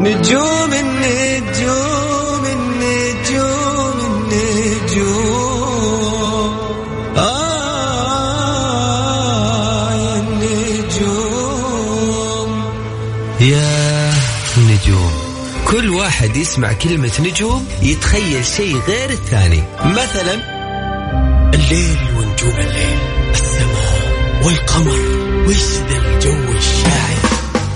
نجوم النجوم النجوم النجوم آه يا النجوم يا نجوم كل واحد يسمع كلمة نجوم يتخيل شيء غير الثاني. مثلا الليل ونجوم الليل السماء والقمر ذا الجو الشاعر؟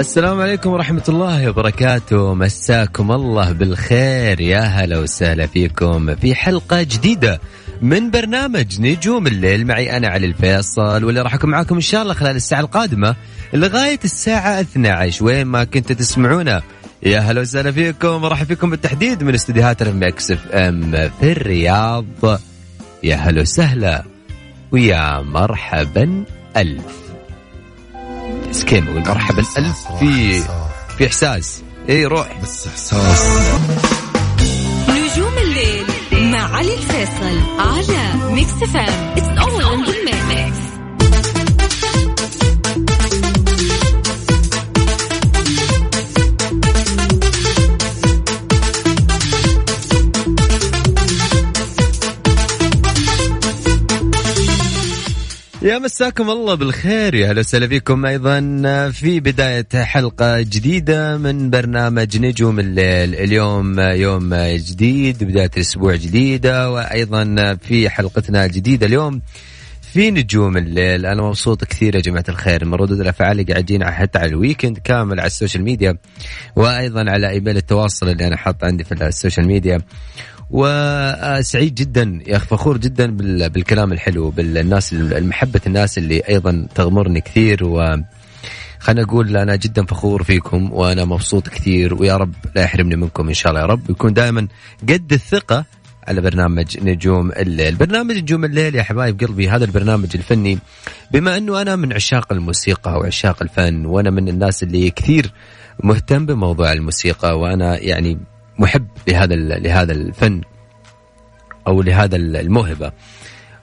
السلام عليكم ورحمة الله وبركاته. مساكم الله بالخير. يا هلا وسهلا فيكم في حلقة جديدة من برنامج نجوم الليل. معي أنا علي الفيصل واللي راح أكون معاكم إن شاء الله خلال الساعة القادمة لغاية الساعة 12 وين ما كنتوا تسمعونا يا هلا وسهلا فيكم راح فيكم بالتحديد من استديوهات المكس إف إم في الرياض. يا هلا وسهلا ويا مرحبا ألف بس كيف أقول مرحبا الف في في إحساس. اي روح. بس إحساس. نجوم الليل مع علي الفيصل على ميكس فام اتس اول يا مساكم الله بالخير يا أهلا وسهلا فيكم أيضا في بداية حلقة جديدة من برنامج نجوم الليل. اليوم يوم جديد بداية الأسبوع جديدة وأيضا في حلقتنا الجديدة اليوم في نجوم الليل. أنا مبسوط كثير يا جماعة الخير من ردود الأفعال اللي قاعدين حتى على ال weekend كامل على ال social media وأيضا على إيميل التواصل اللي أنا حاط عندي في ال social media. وسعيد جدا يا أخي فخور جدا بال- بالكلام الحلو بالناس المحبة الناس اللي أيضا تغمرني كثير و خلينا نقول أنا جدا فخور فيكم وأنا مبسوط كثير ويا رب لا يحرمني منكم إن شاء الله يا رب. يكون دائما قد الثقة على برنامج نجوم الليل. برنامج نجوم الليل يا حبايب قلبي هذا البرنامج الفني. بما أنه أنا من عشاق الموسيقى وعشاق الفن وأنا من الناس اللي كثير مهتم بموضوع الموسيقى وأنا يعني محب لهذا لهذا الفن أو لهذا ال- الموهبة.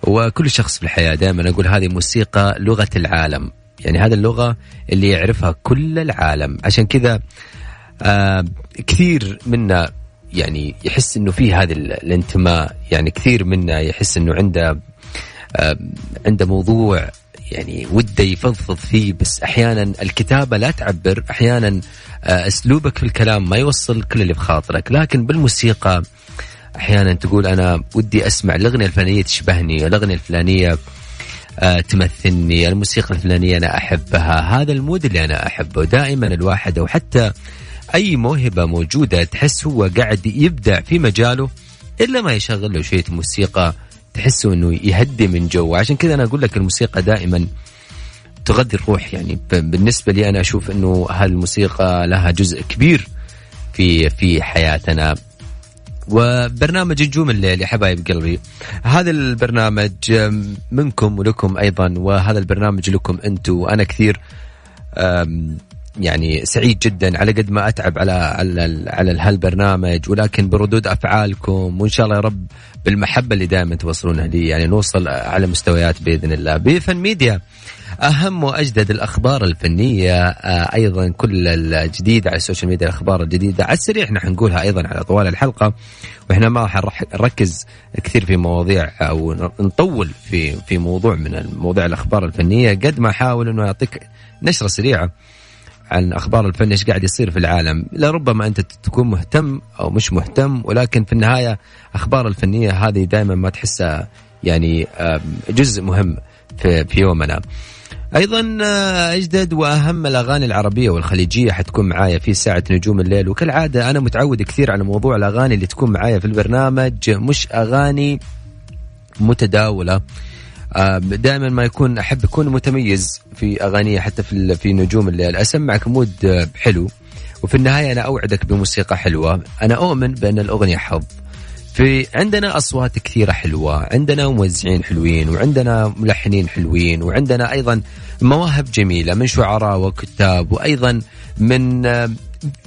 وكل شخص في الحياة دائما أقول هذه موسيقى لغة العالم. يعني هذه اللغة اللي يعرفها كل العالم. عشان كذا آه كثير منا يعني يحس إنه في هذا ال- الانتماء. يعني كثير منا يحس إنه عنده آه عنده موضوع يعني وده يفضفض فيه بس أحيانا الكتابة لا تعبر أحيانا آه، أسلوبك في الكلام ما يوصل كل اللي بخاطرك. لكن بالموسيقى أحيانا تقول أنا ودي أسمع الأغنية الفلانية تشبهني الأغنية الفلانية آه، تمثلني الموسيقى الفلانية أنا أحبها هذا المود اللي أنا أحبه. دائما الواحد أو حتى أي موهبة موجودة تحس هو قاعد يبدع في مجاله إلا ما يشغل له شوية موسيقى. تحسه إنه يهدي من جو عشان كذا أنا أقول لك الموسيقى دائما تغذي الروح. يعني بالنسبة لي أنا أشوف إنه هالموسيقى لها جزء كبير في في حياتنا. وبرنامج نجوم الليل يا حبايب قلبي. هذا البرنامج منكم ولكم أيضا وهذا البرنامج لكم أنتم وأنا كثير يعني سعيد جدا على قد ما أتعب على على على هالبرنامج ولكن بردود أفعالكم وإن شاء الله يا رب بالمحبة اللي دائما توصلونها لي يعني نوصل على مستويات بإذن الله. بفن ميديا أهم وأجدد الأخبار الفنية آه، أيضا كل الجديد على ال social media الأخبار الجديدة. على السريع إحنا حنقولها أيضا على طوال الحلقة وإحنا ما راح نركز كثير في مواضيع أو نطول في في موضوع من مواضيع الأخبار الفنية قد ما احاول إنه اعطيك نشرة سريعة. عن أخبار الفن إيش قاعد يصير في العالم. لربما أنت تكون مهتم أو مش مهتم ولكن في النهاية أخبار الفنية هذه دائما ما تحسها يعني جزء مهم في في يومنا. أيضا آه، أجدد وأهم الأغاني العربية والخليجية حتكون معايا في ساعة نجوم الليل. وكالعادة أنا متعود كثير على موضوع الأغاني اللي تكون معايا في البرنامج مش أغاني متداولة. دائما ما يكون أحب اكون متميز في اغاني حتى في في نجوم الليل أسمعك مود آه، حلو. وفي النهاية أنا أوعدك بموسيقى حلوة. أنا أؤمن بأن الأغنية حظ في عندنا أصوات كثيرة حلوة. عندنا موزعين حلوين وعندنا ملحنين حلوين وعندنا أيضا مواهب جميلة من شعراء وكتاب وأيضا من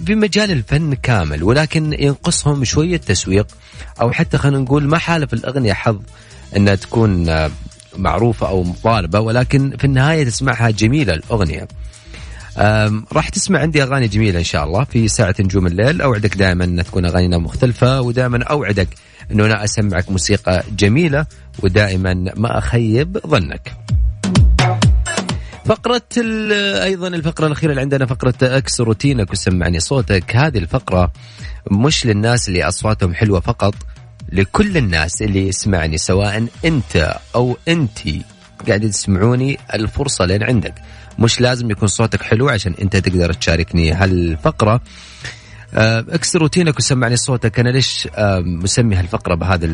في مجال الفن كامل. ولكن ينقصهم شوية تسويق أو حتى خلينا نقول ما حالف الأغنية حظ إنها تكون معروفة أو مطالبة ولكن في النهاية تسمعها جميلة الأغنية. راح تسمع عندي أغاني جميلة إن شاء الله في ساعة نجوم الليل أوعدك دائما أن تكون أغانينا مختلفة ودائما أوعدك أنه أنا أسمعك موسيقى جميلة ودائما ما أخيب ظنك. فقرة أيضا الفقرة الأخيرة اللي عندنا فقرة أكس روتينك وسمعني صوتك هذه الفقرة مش للناس اللي أصواتهم حلوة فقط لكل الناس اللي يسمعني سواء أنت أو أنتي قاعد تسمعوني الفرصة لين عندك. مش لازم يكون صوتك حلو عشان أنت تقدر تشاركني هالفقرة. آه، اكسر روتينك وسمعني صوتك. أنا ليش مسمي هالفقرة بهذا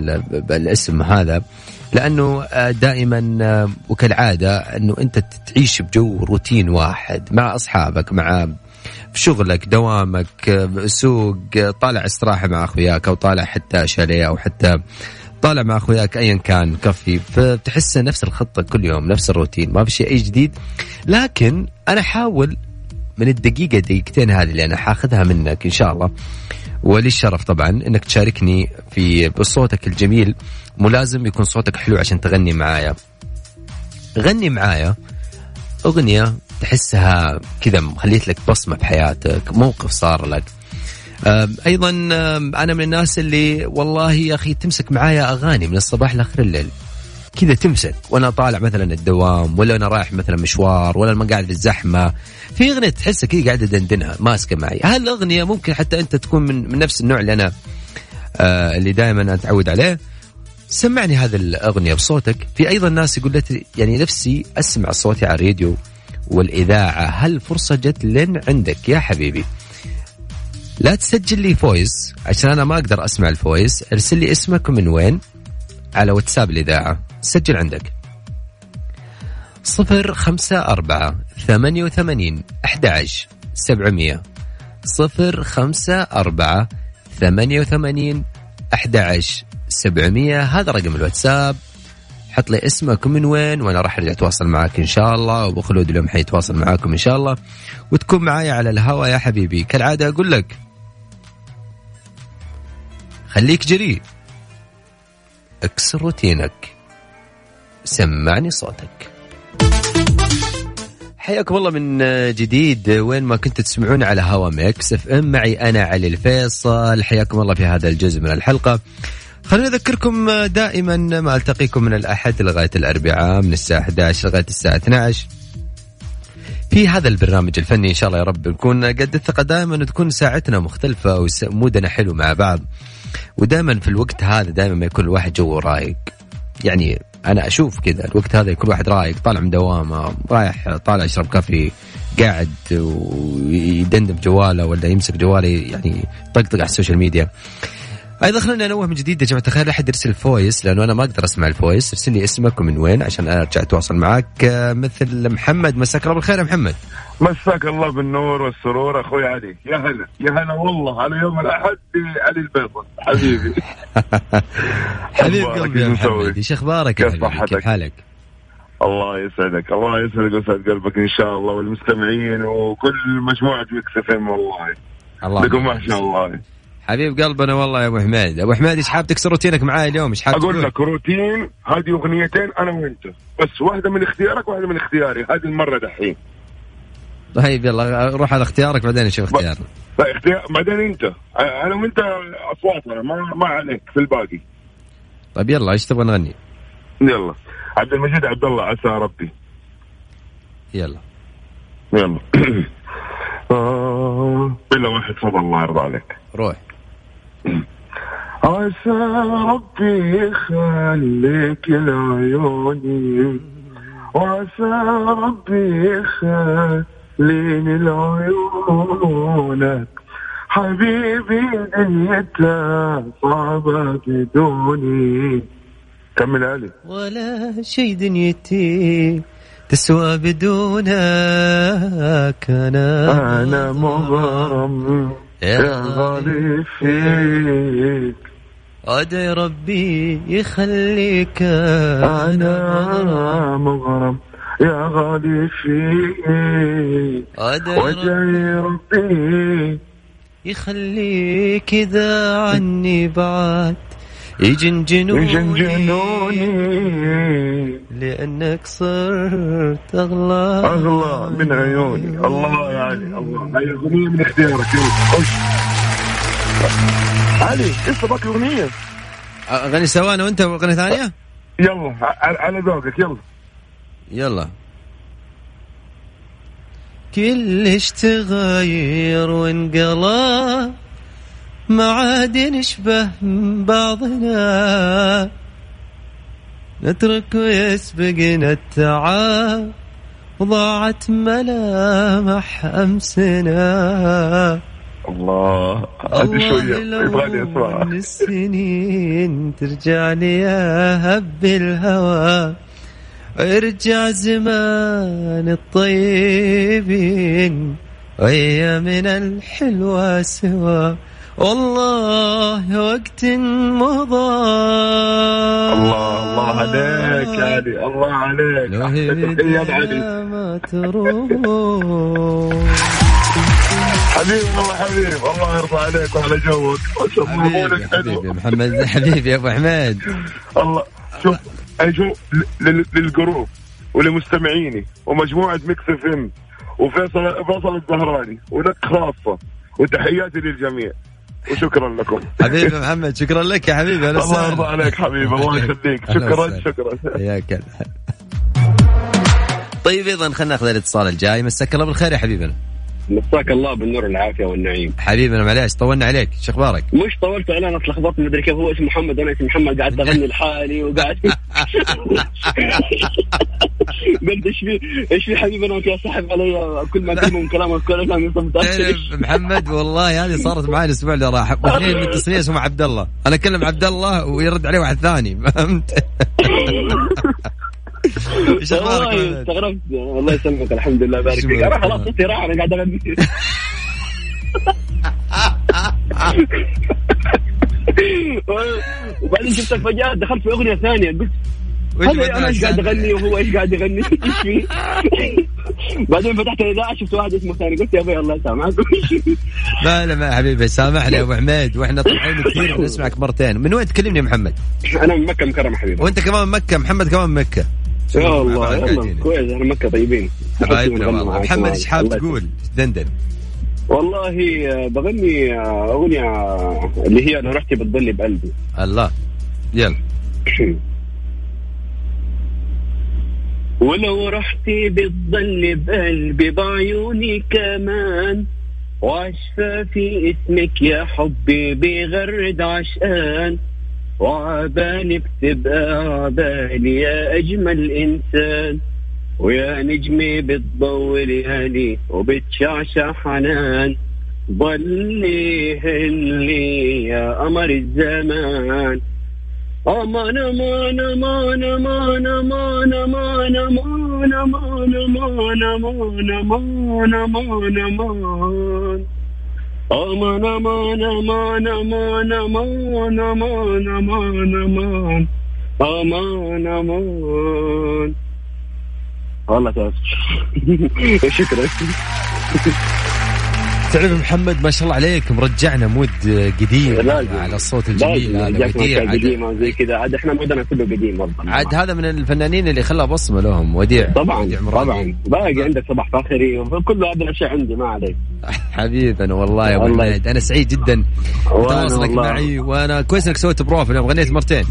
الاسم هذا؟ لأنه آه، دائما وكالعادة أنه أنت تعيش بجو روتين واحد مع أصحابك مع شغلك دوامك سوق طالع استراحة مع أخوياك أو طالع حتى شاليه أو حتى طالع مع أخوياك ايا كان كفي فتحس نفس الخطة كل يوم نفس الروتين ما في شيء أي جديد. لكن أنا احاول من الدقيقة دقيقتين هذه اللي أنا حاخذها منك إن شاء الله ولي الشرف طبعا إنك تشاركني في بصوتك الجميل. مو لازم يكون صوتك حلو عشان تغني معايا. غني معايا أغنية تحسها كذا خليت لك بصمة في حياتك موقف صار لك. أيضا أنا من الناس اللي والله يا أخي تمسك معايا أغاني من الصباح لآخر الليل. كذا تمسك وأنا طالع مثلا الدوام ولا أنا رايح مثلا مشوار ولا أنا قاعد في الزحمة. في أغنية تحسها كذا قاعدة دندنها ماسكة معي. هالاغنيه ممكن حتى أنت تكون من, من نفس النوع اللي أنا آه اللي دائما أتعود عليه؟ سمعني هذه الأغنية بصوتك. في أيضا ناس يقول لي يعني نفسي أسمع صوتي على الراديو. والإذاعة. هل فرصة جت لين عندك يا حبيبي؟ لا تسجل لي voice عشان أنا ما أقدر أسمع ال voice. ارسل لي اسمك ومن وين؟ على واتساب الإذاعة. سجل عندك. صفر خمسة أربعة ثمانية وثمانين أحد سبعمية. صفر خمسة أربعة ثمانية وثمانين أحد سبعمية. هذا رقم الواتساب. حط لي اسمك من وين وأنا راح أرجع أتواصل معك إن شاء الله وأبو خلود اليوم حيتواصل معاكم إن شاء الله. وتكون معايا على الهوا يا حبيبي. كالعادة أقول لك خليك جريء. اكسر روتينك. سمعني صوتك. حياكم الله من جديد. وين ما كنتوا تسمعون على هوا ميكس إف إم. معي أنا علي الفيصل. حياكم الله في هذا الجزء من الحلقة. خليني اذكركم دائما ما ألتقيكم من الأحد لغاية الأربعاء من الساعة 11 لغاية الساعة 12 في هذا البرنامج الفني إن شاء الله يا رب نكون قد الثقة دائما وتكون ساعتنا مختلفة ومودنا حلو مع بعض. ودائما في الوقت هذا دائما ما يكون الواحد جوه رايق. يعني أنا أشوف كذا الوقت هذا كل واحد رايق طالع من دوامه رايح طالع يشرب كافي قاعد ويدندن جواله ولا يمسك جواله يعني طقطق على السوشيال ميديا. أيضا خلينا انوه من جديد. يا جماعة تخيل أحد يرسل voice لأنه أنا ما أقدر أسمع ال voice. ارسل لي اسمك ومن وين عشان أرجع أتواصل معك. مثل محمد مساك الله بالخير يا محمد. مساك الله بالنور والسرور. أخوي علي يا هلا يا هلا والله على يوم الأحد علي البيضة. حبيبي. حبيب قلبي يا محمد. إيش أخبارك كيف صحتك؟ كيف حالك؟ الله يسعدك الله يسعدك ويسعد قلبك إن شاء الله والمستمعين وكل مجموعة ميكس إف إم الله الله لكم ما شاء الله. حبيب قلبنا والله يا أبو حميد. أبو حميد إيش حاب تكسر روتينك معاي اليوم؟ إيش حاب أقول لك روتين هذه أغنيتين أنا وأنت. بس واحدة من اختيارك واحدة من اختياري. هذه المرة دحين. طيب يلا روح على اختيارك بعدين نشوف اختيارنا. لا اختيار بعدين أنت. أنا وأنت أصواتنا ما ما عليك في الباقي. طيب يلا إيش تبغى نغني؟ يلا. عبد المجيد عبد الله عسى ربي. يلا. يلا. آه إلا واحد فضل الله يرضى عليك. روح. عسى ربي يخليك لعيوني. وعسى ربي يخليني لعيونك. حبيبي دنيتها صعبة بدوني. كمل علي. ولا شي دنيتي تسوى بدونك. أنا أنا مغرم يا غالي فيك أدعي ربي يخليك. أنا مغرم. يا غالي فيك أدعي ربي. يخليك إذا عني بعد. يجنجنوني. يجنجنوني. لأنك صرت أغلى أغلى من عيوني. الله يا علي الله هاي أغنية من اختيارك. خش. علي لسه باقي أغنية. أغني سوا أنا وأنت أغنية ثانية؟ يلا على ذوقك. يلا. يلا. كلش تغير وانقلب. ما عاد نشبه بعضنا. نترك ويسبقنا التعب وضاعت ملامح أمسنا. الله هذه شوية يبغالي أسمعها من السنين ترجع لي يا هب الهوى ارجع زمان الطيبين وأيامنا الحلوة سوا والله وقت مضى. الله الله عليك علي الله عليك. تحية علي ما تروح. حبيبي والله حبيبي. الله يرضى عليك وعلى جوك. حبيبي حبيبي محمد. حبيبي يا أبو حميد الله شوف شوف للجروب ولمستمعيني ومجموعة ميكس إف إم وفيصل فيصل الزهراني ولك خاصة وتحياتي للجميع. وشكرا لكم. حبيبي محمد شكرا لك يا حبيبي الله يرضى عليك حبيبي الله يخليك. شكرا شكرا. حياك طيب أيضا خلينا ناخذ الإتصال الجاي. مساك الله بالخير يا حبيبنا مساك الله بالنور والعافية والنعيم. حبيبنا معليش طولنا عليك شو أخبارك؟ مش طولت علي أنا اتلخبطت مدري كيف هو اسمه محمد وأنا اسمي محمد قاعد أغني لحالي وقاعد قلت إيش في إيش في حبيبي أنا يا صاحب علي كل ما كلمه من كلامك كلام محمد والله هذه صارت معي الأسبوع اللي راح. واثنين متصلين اسمه عبد الله. أنا أكلم عبد الله ويرد عليه واحد ثاني فهمت؟ إيش أخبارك؟ استغربت. الله يسلمك الحمد لله بارك فيك. أنا خلاص صوتي راح أنا قاعد اغني وبعدين شفتك فجأة دخلت في أغنية ثانية. قلت هذا أنا إيش قاعد أغني وهو إيش قاعد يغني؟ إيش فيه؟ بعدين فتحت الإذاعة شفت واحد اسمه ثاني. قلت يا أبوي الله يسامحك. لا لا ما حبيبي سامحنا يا أبو حميد. وإحنا طالعين كثير بنسمعك مرتين. من وين تكلمني يا محمد؟ أنا من مكة مكرمه حبيبي. وأنت كمان من مكة محمد كمان من مكة. يا الله كويس أنا مكة طيبين. والله محمد إيش حاب تقول؟ دندن والله بغني أغنية اللي هي أنا رحتي بتضلي بقلبي. الله. يلا. ولو رحتي بتضلي بقلبي بعيوني كمان وعشفى اسمك يا حبي بغرد عشقان. وعبالي بتبقى عبالي يا أجمل إنسان ويا نجمي بتضوي ليالي وبتشعشع حنان ضلي هلي يا قمر الزمان أمان أمان أمان أمان أمان أمان أمان أمان أمان أمان أمان أمان أمان أمان أمان أمان أمان أمان أمان أمان أمان أمان أمان والله تاسف شكرا تعرف محمد ما شاء الله عليك مرجعنا مود قديم على الصوت الجميل هذا وديع قديمه زي كذا. عاد إحنا مودنا كله قديم برضه. عاد هذا من الفنانين اللي خلى بصمة لهم وديع. طبعا وديع طبعا. باقي عندك صباح فاخري كل هذه الأشياء عندي ما عليك. حبيبنا والله يا أبو حميد أنا سعيد جدا. بتواصلك معي وأنا كويس إنك سويت بروف اليوم غنيت مرتين.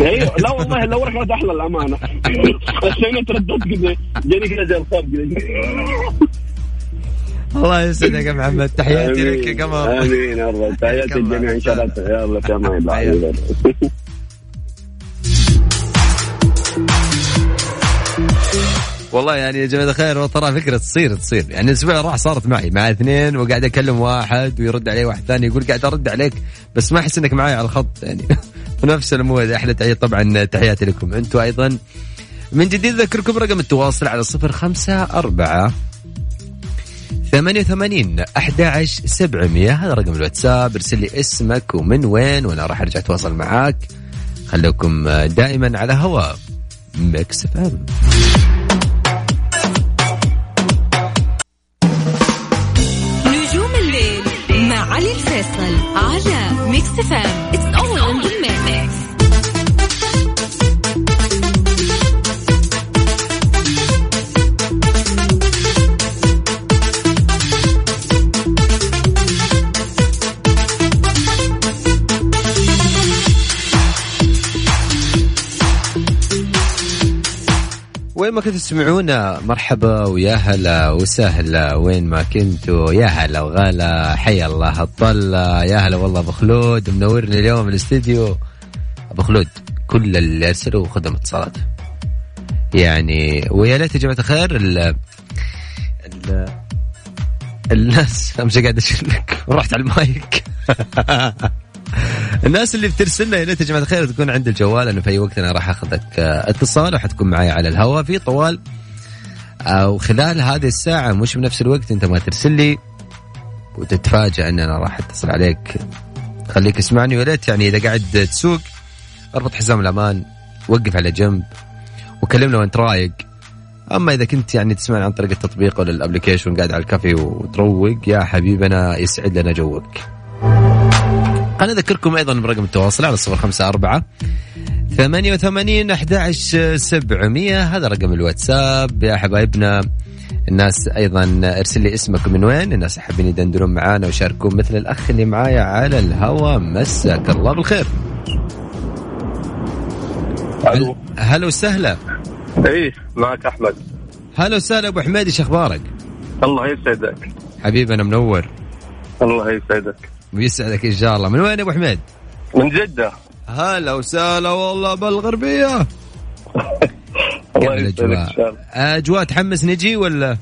أيوه لا والله لو رحت أحلى الأمانة. عشان ترددت كذا جاني كذا زي الله يسعدك يا محمد. تحياتي لك يا قمر. آمين. يا رب. تحياتي الجميع إن شاء الله يلا في أمان الله والله يعني يا جماعة الخير ترى فكرة تصير تصير. يعني الأسبوع راح صارت معي مع اثنين وقاعد أكلم واحد ويرد علي واحد ثاني يقول قاعد أرد عليك بس ما أحس إنك معي على الخط. يعني ونفس المواد أحلى تحيه طبعا. تحياتي لكم. أنتم أيضا. من جديد اذكركم رقم التواصل على صفر خمسة أربعة ثمانية وثمانين أحد عشر سبعمية. هذا رقم الواتساب. ارسل لي اسمك ومن وين وأنا راح أرجع أتواصل معاك. خليكم دائما على هواء ميكس إف إم. نجوم الليل مع علي الفيصل على ميكس إف إم. وين ما كنتوا تسمعونا مرحبا ويا هلا وسهلا. وين ما كنتوا يا هلا وغلا حيا الله الطلة. يا هلا والله أبو خلود منورني اليوم الاستديو. أبو خلود كل اللي ارسلوا خدم اتصالات يعني ويا ليت يا جماعة الخير ال ال الناس أمشي قاعد أشلك. ورحت على المايك. الناس اللي بترسل لنا يا ريت يا جماعة الخير تكون عند الجوال لأنه في أي وقت أنا راح أخذك آه، اتصال وحتكون معي على الهواء. في طوال أو خلال هذه الساعة مش بنفس الوقت أنت ما ترسل لي وتتفاجئ إن أنا راح أتصل عليك. خليك اسمعني ويا ريت يعني إذا قاعد تسوق اربط حزام الأمان وقف على جنب وكلمنا وأنت رايق. أما إذا كنت يعني تسمعني عن طريق التطبيق ولا ال application قاعد على الكافي وتروق يا حبيبنا يسعد لنا جوك. خليني أذكركم أيضا برقم التواصل على صفر خمسة أربعة ثمانية وثمانين أحد سبعمية. هذا رقم الواتساب. يا حبايبنا الناس أيضا أرسل لي اسمك من وين. الناس حابين يدندنون معانا ويشاركون مثل الأخ اللي معايا على الهوا مساك الله بالخير. ألو. هلا وسهلا؟ إيه معك أحمد. هلا وسهلا أبو حميد إيش أخبارك؟ الله يسعدك. حبيبي أنا منور. الله يسعدك. ويسعدك إن شاء الله. من وين يا أبو حميد؟ من جدة. هلا وسهلا والله شاء الله. اجواء تحمس نجي ولا؟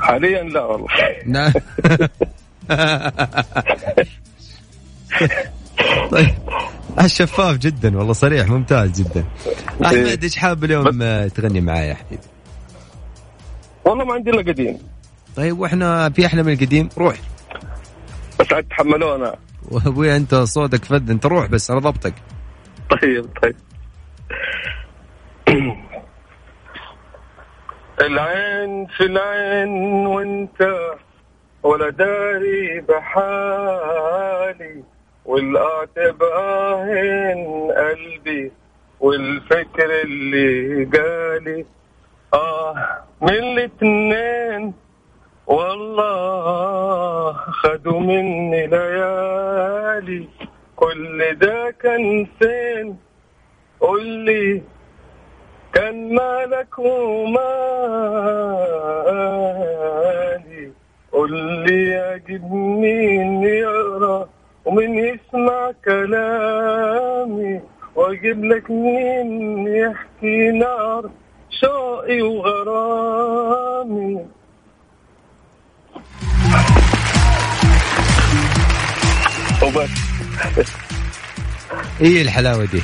حاليا لا والله. طيب. الشفاف جدا والله صريح ممتاز جدا. أحمد إيش حاب اليوم تغني معايا يا حبيبي؟ والله ما عندي إلا قديم. طيب وإحنا في أحلى من القديم؟ روح. بس عاد تحملونا. وابوي انت صوتك فد انت روح بس أنا ضبطك. طيب طيب. العين في العين وانت ولا داري بحالي والقعد باهن قلبي والفكر اللي جالي. آه من الاتنين والله. خدوا مني ليالي. كل ده كان فين؟ قول لي كان مالك ومالي قول لي أجيب مين يقرأ ومين يسمع كلامي. وأجيب لك مين يحكي نار شوقي وغرامي. وبس إيه الحلاوة دي.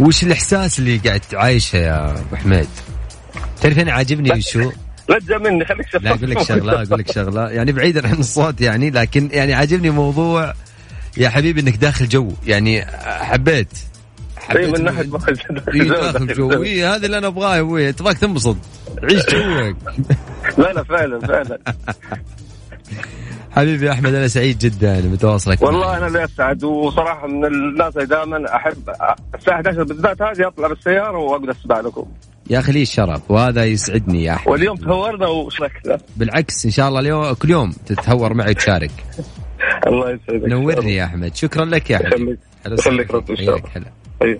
وش الإحساس اللي قاعد تعايشه يا أبو حميد؟ تعرف أنا عاجبني شو؟ لا مني خليك لا أقول لك شغلة أقول لك شغلة. يعني بعيدا عن الصوت يعني لكن يعني عاجبني موضوع يا حبيبي إنك داخل جو. يعني حبيت اي من ناحية إيه داخل جو. إيه هذا اللي أنا أبغاه يا أبوي. تبغاك تنبسط. عيش جوك. لا لا فعلا فعلا. حبيبي يا أحمد أنا سعيد جدا بتواصلك. والله أنا اللي أسعد وصراحة من الناس اللي دائما أحب الساعة 11 بالذات هذه أطلع بالسيارة وأقعد أسمع لكم. يا أخي لي الشرف وهذا يسعدني يا أحمد. واليوم تهورنا وشاركنا بالعكس إن شاء الله اليوم كل يوم تتهور معي وتشارك. الله يسعدك. نورني يا أحمد. شكرا لك يا أحمد. يخليك رد ان شاء الله.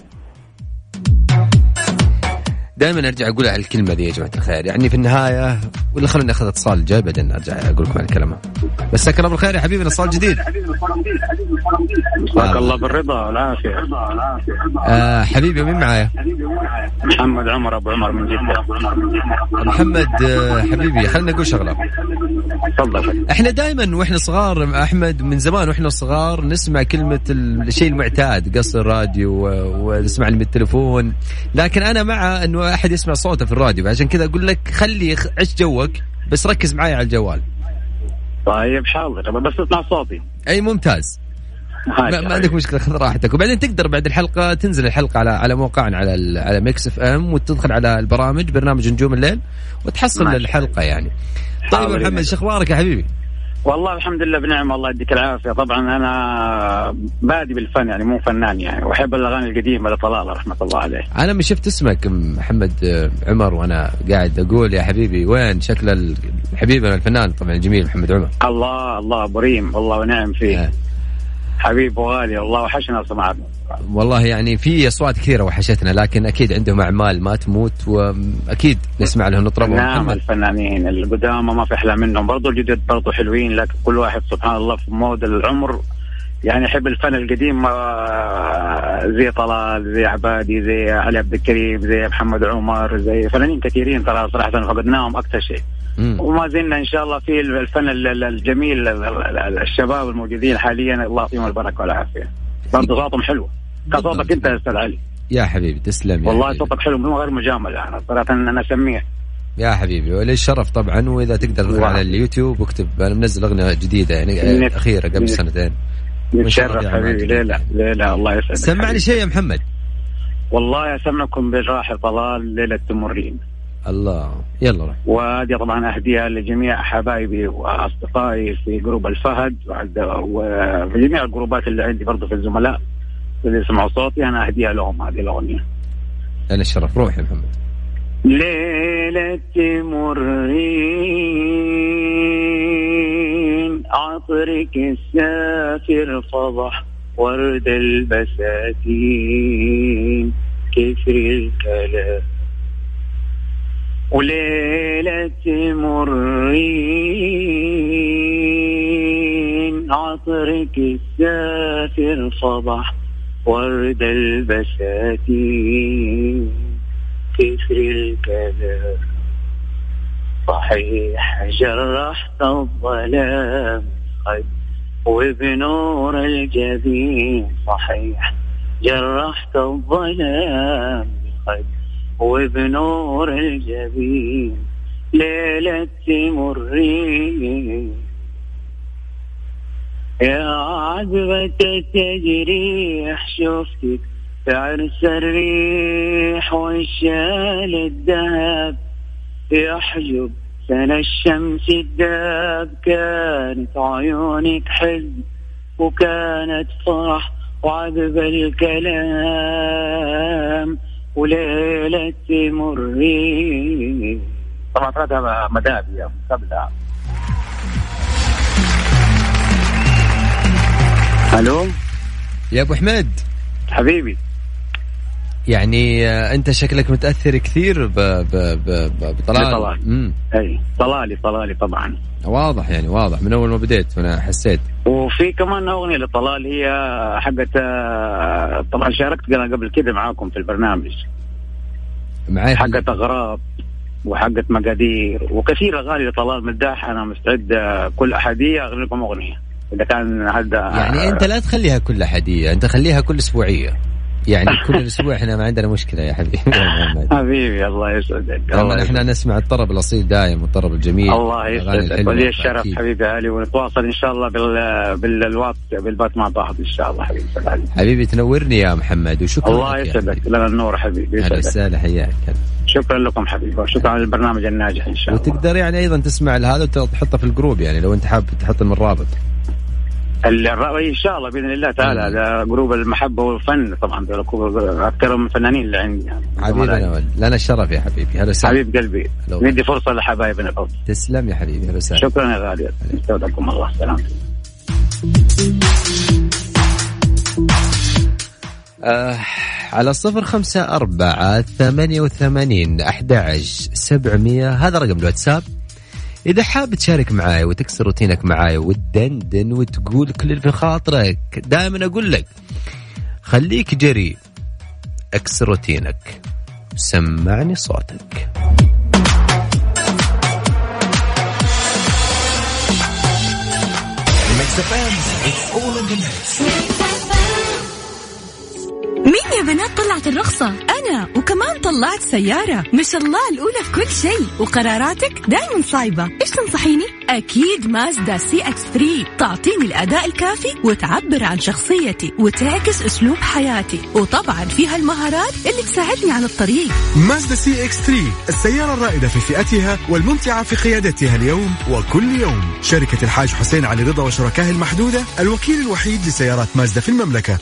دائما أرجع أقول الكلمة دي يا جماعة الخير. يعني في النهاية ولا خلينا ناخذ اتصال جاي بعدين أرجع أقول لكم الكلمة مساك الله بالخير يا حبيبي اتصال جديد. مساك الله بالرضا والعافية. آه حبيبي مين معايا؟ محمد عمر أبو عمر من جدة. محمد آه حبيبي خلينا نقول شغلة. تفضل. إحنا دائما وإحنا صغار أحمد من زمان وإحنا صغار نسمع كلمة الشيء المعتاد قص الراديو ونسمع من التليفون لكن أنا مع إنه أحد يسمع صوته في الراديو عشان كذا أقول لك خلي عش جوك بس ركز معي على الجوال. طيب حاضر بس اسمع صوتي. أي ممتاز. ما, ما عندك مشكلة خذ راحتك. وبعدين تقدر بعد الحلقة تنزل الحلقة على على موقعنا على على ميكس إف إم وتدخل على البرامج برنامج نجوم الليل وتحصل. الحلقة يعني. طيب محمد شو أخبارك يا حبيبي؟ والله الحمد لله بنعم الله يديك العافية. طبعا أنا بادي بالفن يعني مو فنان يعني. وأحب الأغاني القديمة لطلال رحمة الله عليه. أنا من شفت اسمك محمد عمر وأنا قاعد أقول يا حبيبي وين شكل حبيبنا الفنان طبعا الجميل محمد عمر. الله الله بريم والله ونعم فيه. آه. حبيب وغالي والله وحشنا سمعنا والله يعني في أصوات كثيرة وحشتنا لكن أكيد عندهم أعمال ما تموت وأكيد نسمع لهم نطربهم. نعم الفنانين القدامى ما في أحلى منهم. برضو الجدد برضو حلوين لكن كل واحد سبحان الله في مود العمر. يعني يحب الفن القديم زي طلال زي عبادي زي علي عبد الكريم زي محمد عمر زي فنانين كثيرين ترى صراحة فقدناهم أكثر شيء. وما زلنا إن شاء الله في الفن الجميل الشباب الموجودين حاليا الله يعطيهم البركة والعافية. برضه صوتهم حلو. كصوتك أنت يا أستاذ علي. يا حبيبي تسلم يا والله صوتك حلو من غير مجامله أنا صراحة أنا أسميه. يا حبيبي ولي الشرف طبعا. وإذا تقدر تدخل على اليوتيوب واكتب أنا منزل أغنية جديدة يعني أخيرة قبل سنتين. نتشرف حبيبي ليلى ليلى الله يسعدك. سمعني شيء يا محمد. والله أسمعكم بالراحه طلال ليلة تمرين الله يلا روح وهذه طبعا أهديها لجميع حبايبي وأصدقائي في جروب الفهد وفي جميع الجروبات اللي عندي برضه في الزملاء اللي يسمعوا صوتي أنا أهديها لهم هذه الأغنية. أنا الشرف روح يا محمد. ليلة تمرين عطرك السافر فضح ورد البساتين كثر الكلام وليلة مرين عطرك السافر صبح ورد البساتين كثر الكلام. صحيح جرحت الظلام قد وبنور الجبين. صحيح جرحت الظلام قد وبنور الجبين ليلة تمرين يا عذبة التجريح شفتك تعرس الريح والشال الذهب. يحجب سنة الشمس الداب كانت عيونك حزن وكانت فرح وعذب الكلام. وليلة تمرين طبعا هذا مدابي قبلها ألو؟ يا أبو حميد. حبيبي. يعني آه، انت شكلك متأثر كثير ب ب ب بطلال. طلال إي طلالي طلالي طبعا. واضح يعني واضح. من أول ما بديت وأنا حسيت. وفي كمان أغنية لطلال هي حقت آه، طبعا شاركت قبل كده معاكم في البرنامج. معي حقت اغراب وحقت مقادير وكثير أغاني لطلال مداح أنا مستعد كل احديه أغني لكم أغنية. إذا كان هذا يعني أنت لا تخليها كل احديه أنت خليها كل أسبوعية. يعني كل أسبوع إحنا ما عندنا مشكلة يا حبيبي. حبيبي الله يسعدك. طبعا إحنا نسمع الطرب الأصيل دايم والطرب الجميل. الله يسعدك. ولي الشرف حبيبي علي ونتواصل إن شاء الله بال بالوات بالبات مع بعض إن شاء الله حبيبي. حبيبي تنورني يا محمد وشكرا الله يسعدك. لنا النور حبيبي. أهلا وسهلا حياك. شكرا لكم حبيبي. وشكرا على البرنامج الناجح إن شاء الله. وتقدر يعني أيضا تسمع هذا وتحطه في الجروب يعني لو أنت حاب تحط من الرابط الرأي إن شاء الله بإذن الله تعالى هذا جروب المحبة والفن. طبعا أكثر من الفنانين اللي عندي يعني. حبيبي لنا الشرف يا حبيبي هلا حبيب قلبي ندي فرصة لحبايبنا تسلم يا حبيبي هلا شكرا يا غالي. أستودعكم الله. سلام. آه على صفر خمسة أربعة ثمانية وثمانين أحد سبعمية هذا رقم الواتساب. إذا حاب تشارك معاي وتكسر روتينك معاي وتدندن وتقول كل اللي في خاطرك دائما أقول لك خليك جريء اكسر روتينك سمعني صوتك It's all in the mix. مين يا بنات طلعت الرخصة؟ أنا وكمان طلعت سيارة. ما شاء الله الأولى في كل شيء. وقراراتك دايما صايبة. إيش تنصحيني؟ أكيد مازدا CX 3 تعطيني الأداء الكافي وتعبر عن شخصيتي وتعكس أسلوب حياتي. وطبعا فيها المهارات اللي تساعدني على الطريق. مازدا CX 3 السيارة الرائدة في فئتها والممتعة في قيادتها اليوم وكل يوم. شركة الحاج حسين علي رضا وشركائه المحدودة الوكيل الوحيد لسيارات مازدا في المملكة.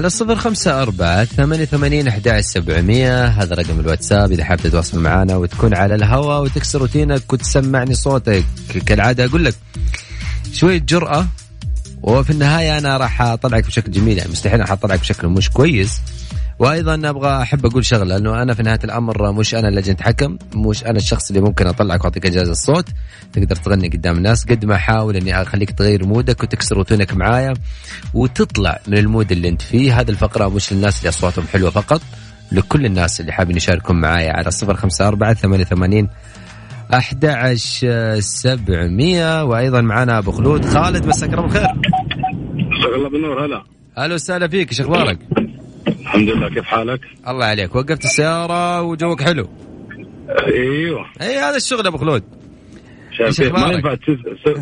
على صفر خمسة أربعة ثمانية ثمانين أحد سبعمية. هذا رقم الواتساب إذا حاب تتواصل معنا وتكون على الهواء وتكسر روتينك وتسمعني صوتك. كالعادة أقول لك شوية جرأة وفي النهاية أنا راح أطلعك بشكل جميل يعني مستحيل راح أطلعك بشكل مش كويس. وأيضا أبغى أحب أقول شغلة انه أنا في نهاية الأمر مش أنا اللي اتحكم مش أنا الشخص اللي ممكن أطلعك وأعطيك إجازة الصوت. تقدر تغني قدام الناس قد ما احاول إني أخليك تغير mood ك وتكسر روتينك معايا وتطلع من المود اللي أنت فيه. هذه الفقرة مش للناس اللي أصواتهم حلوة فقط لكل الناس اللي حابين يشاركون معايا على صفر خمسة أربعة ثمانية ثمانين 11700 وأيضا معنا أبو خلود. خالد مساك الله بالخير. مساك الله بالنور هلا. أهلا وسهلا فيك إيش أخبارك؟ الحمد لله كيف حالك؟ الله عليك. وقفت السيارة وجوك حلو. أيوه. أي هذا الشغل أبو خلود. شايف ما ينفع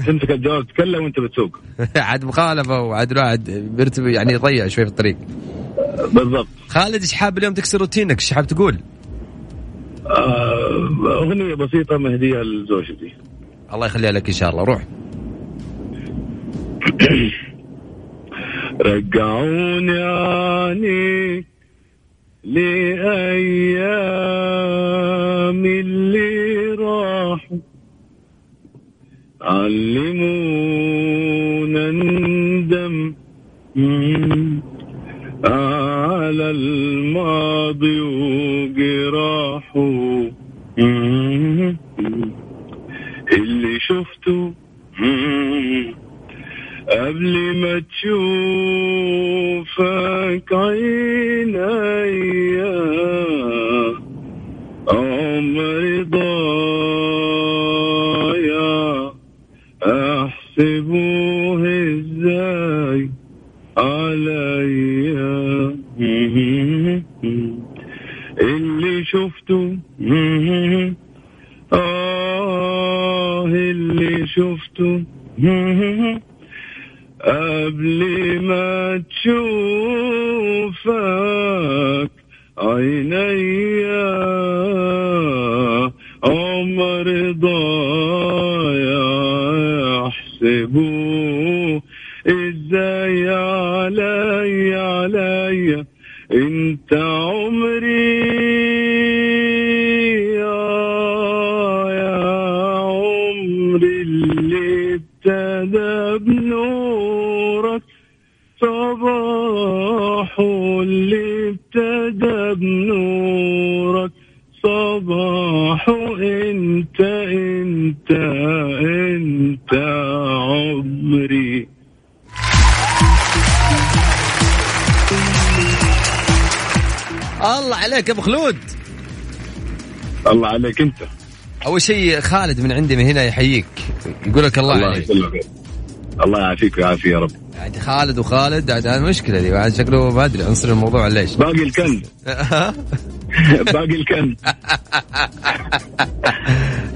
تمسك الجوال تتكلم وأنت بتسوق. عاد مخالفة وعاد الواحد بيرتب يعني يضيع شوي في الطريق. بالضبط. خالد إيش حاب اليوم تكسر روتينك؟ إيش حاب تقول؟ آه، أغنية بسيطة مهدية لزوجتي. الله يخليها لك إن شاء الله. روح. رجعوني عني لأيام اللي راحوا علمونا ندم على الماضي وجراحه. اللي شفته قبل ما تشوفك عينيا عمري ضايع. احسبوه إزاي عليا؟ اللي شفته آه اللي شفته. قبل ما تشوفك عينيا عمر ضايع احسبوه إزاي علي علي أنت انت عمري. الله عليك يا أبو خلود. الله عليك أنت. أول شيء خالد من عندي من هنا يحييك. يقول لك الله, الله عليك. الله يعافيك ويعافي يا رب. يعني خالد وخالد عاد مشكلة دي بعد شكله ما أدري عنصر الموضوع ليش؟ باقي الكن باقي الكن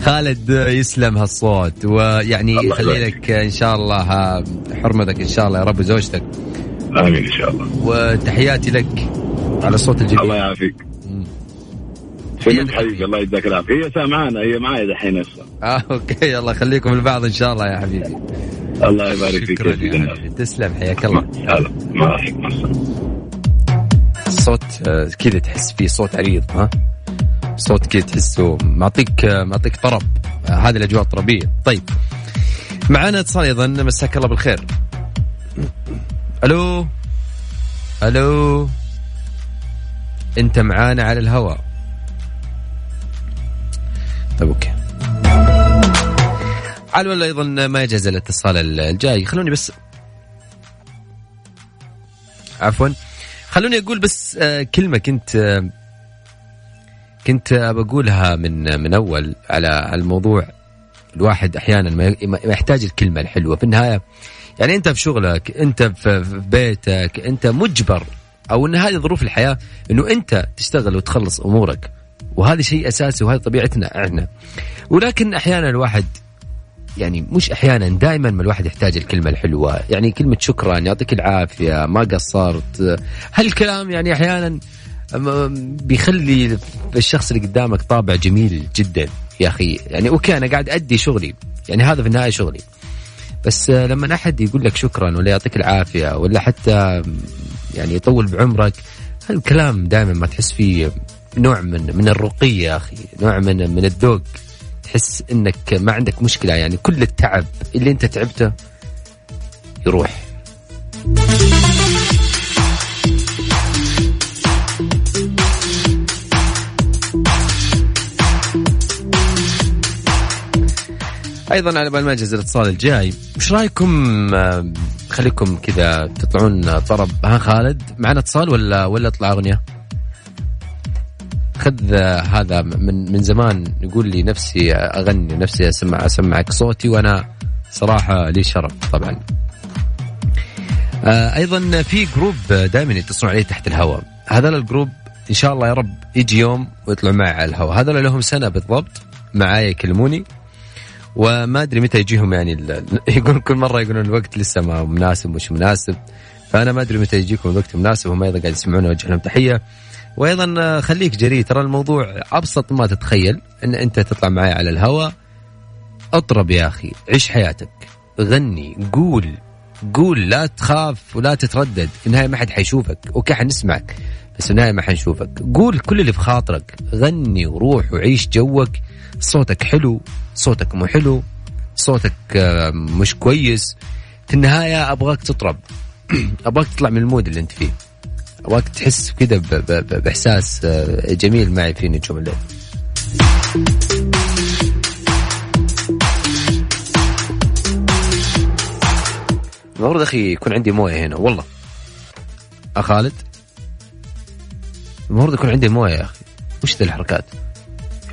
خالد يسلم هالصوت ويعني يخلي لك إن شاء الله حرمتك إن شاء الله يا رب زوجتك آمين إن شاء الله. وتحياتي لك على الصوت الجميل. الله يعافيك. سلمت حبيبي الله يجزاك العافية. هي سامعانا هي معي دحين آه أوكي الله يخليكم لبعض إن شاء الله يا حبيبي. الله يبارك فيك تسلم حياك الله. هلا الصوت آه، كذا تحس فيه صوت عريض ها؟ صوت كذا تحسه معطيك آه، معطيك طرب. آه، هذه الأجواء الطربية. طيب. معنا اتصال أيضا. مساك الله بالخير. ألو؟ ألو؟ أنت معانا على الهواء. طيب أوكي. على ولا أيضا ما يجهز الاتصال الجاي. خلوني بس عفوا. خلوني أقول بس آه، كلمة كنت آه، كنت بقولها من من أول على الموضوع. الواحد أحيانا ما يحتاج الكلمة الحلوة. في النهاية يعني أنت في شغلك أنت في بيتك أنت مجبر أو إن هذه ظروف الحياة إنه أنت تشتغل وتخلص أمورك. وهذا شيء أساسي وهذه طبيعتنا إحنا. ولكن أحيانا الواحد يعني مش أحيانا دائما ما الواحد يحتاج الكلمة الحلوة. يعني كلمة شكرا يعطيك العافية ما قصرت. هالكلام يعني أحيانا بيخلي الشخص اللي قدامك طابع جميل جدا. يا أخي يعني أوكي أنا قاعد أدي شغلي. يعني هذا في النهاية شغلي. بس لما أحد يقول لك شكرا ولا يعطيك العافية ولا حتى يعني يطول بعمرك هالكلام دائما ما تحس فيه نوع من من الرقي يا أخي نوع من من الذوق تحس إنك ما عندك مشكلة يعني كل التعب اللي أنت تعبته يروح. أيضا على بال ما اجهز الاتصال الجاي وش رأيكم آه، خليكم كذا تطلعون طرب؟ ها خالد معنا اتصال ولا ولا اطلع أغنية؟ خذ هذا من من زمان يقول لي نفسي أغني نفسي أسمع أسمعك صوتي وأنا صراحة لي شرف طبعا. آه، أيضا في group دائما يتصلون عليه تحت الهواء. هذا ال group إن شاء الله يا رب يجي يوم ويطلعوا معي على الهواء. هذول لهم سنة بالضبط معايا يكلموني. وما أدري متى يجيهم يعني يقول كل مرة يقولون الوقت لسه ما مناسب مش مناسب. فأنا ما أدري متى يجيكم الوقت مناسب وهم أيضا قاعد يسمعونا وجه لهم تحية. وأيضا خليك جريء ترى الموضوع أبسط ما تتخيل إن أنت تطلع معي على الهواء اطرب يا أخي عيش حياتك. غني قول. قول لا تخاف ولا تتردد. في النهاية ما حد حيشوفك okay حنسمعك بس في النهاية ما حنشوفك. قول كل اللي في خاطرك. غني وروح وعيش جوك. صوتك حلو صوتك مو حلو. صوتك آه، مش كويس. في النهاية أبغاك تطرب. أبغاك تطلع من ال mood اللي أنت فيه. ابغاك تحس كذا بإحساس آه، جميل معي في نجوم الليل. المفروض أخي يكون عندي موية هنا والله. خالد؟ المفروض يكون عندي موية يا أخي. وش ذي الحركات؟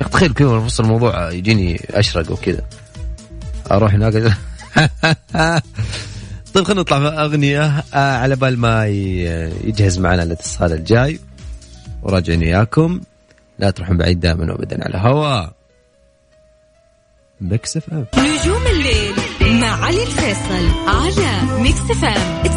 يا أخي تخيل كذا في الموضوع يجيني أشرق وكذا. أروح هناك؟ طيب خلينا نطلع أغنية آه على بال ما يجهز معنا الاتصال الجاي. وراجعين وياكم. لا تروحون بعيد دائما وابدا على هوا Mix FM نجوم الليل مع علي الفيصل على Mix FM اتس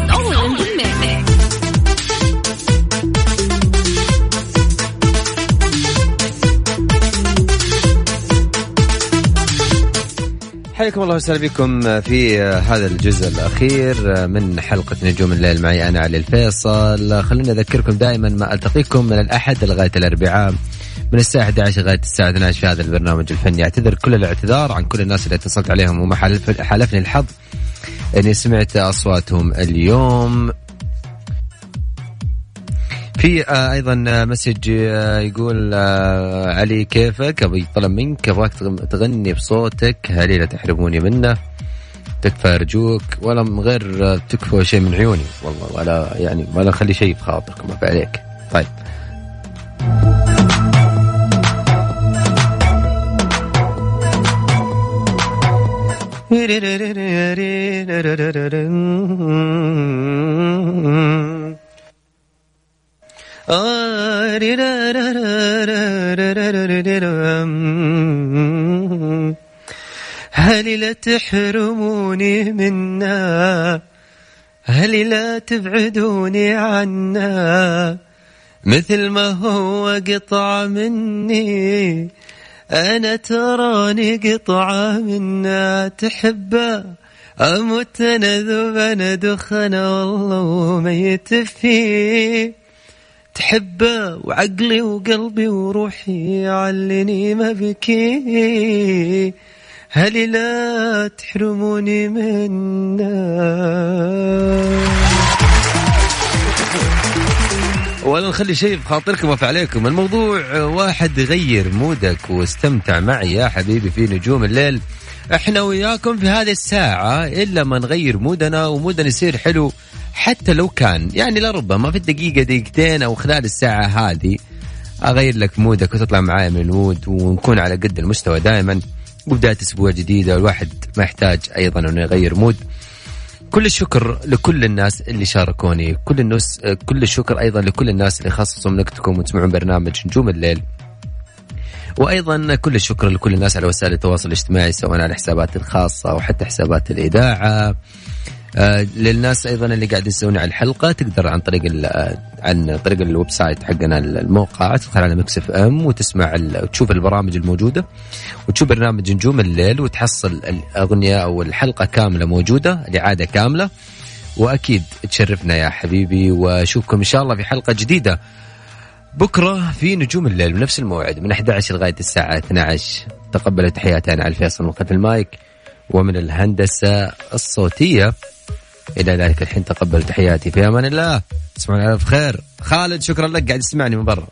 حياكم الله وسهلا بكم في هذا الجزء الأخير من حلقة نجوم الليل. معي أنا علي الفيصل. خلوني أذكركم دائما ما ألتقيكم من الأحد لغاية الأربعاء. من الساعة 11 لغاية الساعة 12 في هذا البرنامج الفني. أعتذر كل الاعتذار عن كل الناس اللي اتصلت عليهم وما حالفني الحظ إني سمعت أصواتهم اليوم. في آه، أيضا آه، مسج آه، يقول علي كيفك؟ أبي طلب منك أبغاك تغني بصوتك. هلي لا تحرموني منه. تكفى ارجوك ولا من غير تكفى شيء من عيوني. والله ولا يعني ولا خلي شيء في خاطرك ما عليك. طيب. هل لا تحرموني منا؟ هل لا تبعدوني عنا؟ مثل ما هو قطعة مني أنا تراني قطعة منا. تحبه أموت أنا ذوب أنا دخنه والله وميت فيه. تحبه وعقلي وقلبي وروحي علني ما بكي هل لا تحرموني منه ولا نخلي شيء بخاطركم وفعليكم الموضوع واحد يغير مودك واستمتع معي يا حبيبي في نجوم الليل. إحنا وياكم في هذه الساعة إلا ما نغير مودنا ومودنا يصير حلو حتى لو كان يعني لربما في الدقيقة دقيقتين أو خلال الساعة هذه أغير لك mood ك وتطلع معايا من ال mood ونكون على قد المستوى دائما. وبداية أسبوع جديدة والواحد ما يحتاج أيضا أنه يغير mood. كل الشكر لكل الناس اللي شاركوني. كل الناس كل الشكر أيضا لكل الناس اللي خصصوا من وقتكم وتسمعون برنامج نجوم الليل. وأيضا كل الشكر لكل الناس على وسائل التواصل الاجتماعي سواء على الحسابات الخاصة أو حتى حسابات الإذاعة. للناس أيضا اللي قاعد يسوون على الحلقة تقدر عن طريق آه، عن طريق ال website حقنا الموقع تدخل على Mix FM وتسمع وتشوف البرامج الموجودة وتشوف برنامج نجوم الليل وتحصل الأغنية أو الحلقة كاملة موجودة الإعادة كاملة. وأكيد تشرفنا يا حبيبي وأشوفكم إن شاء الله في حلقة جديدة. بكرة في نجوم الليل بنفس الموعد من 11 لغاية الساعة 12 تقبلوا تحياتي أنا على الفيصل من المايك. ومن الهندسة الصوتية. إلى ذلك الحين تقبل تحياتي في أمان الله. تسمعون على خير. خالد شكرا لك. قاعد تسمعني من برا.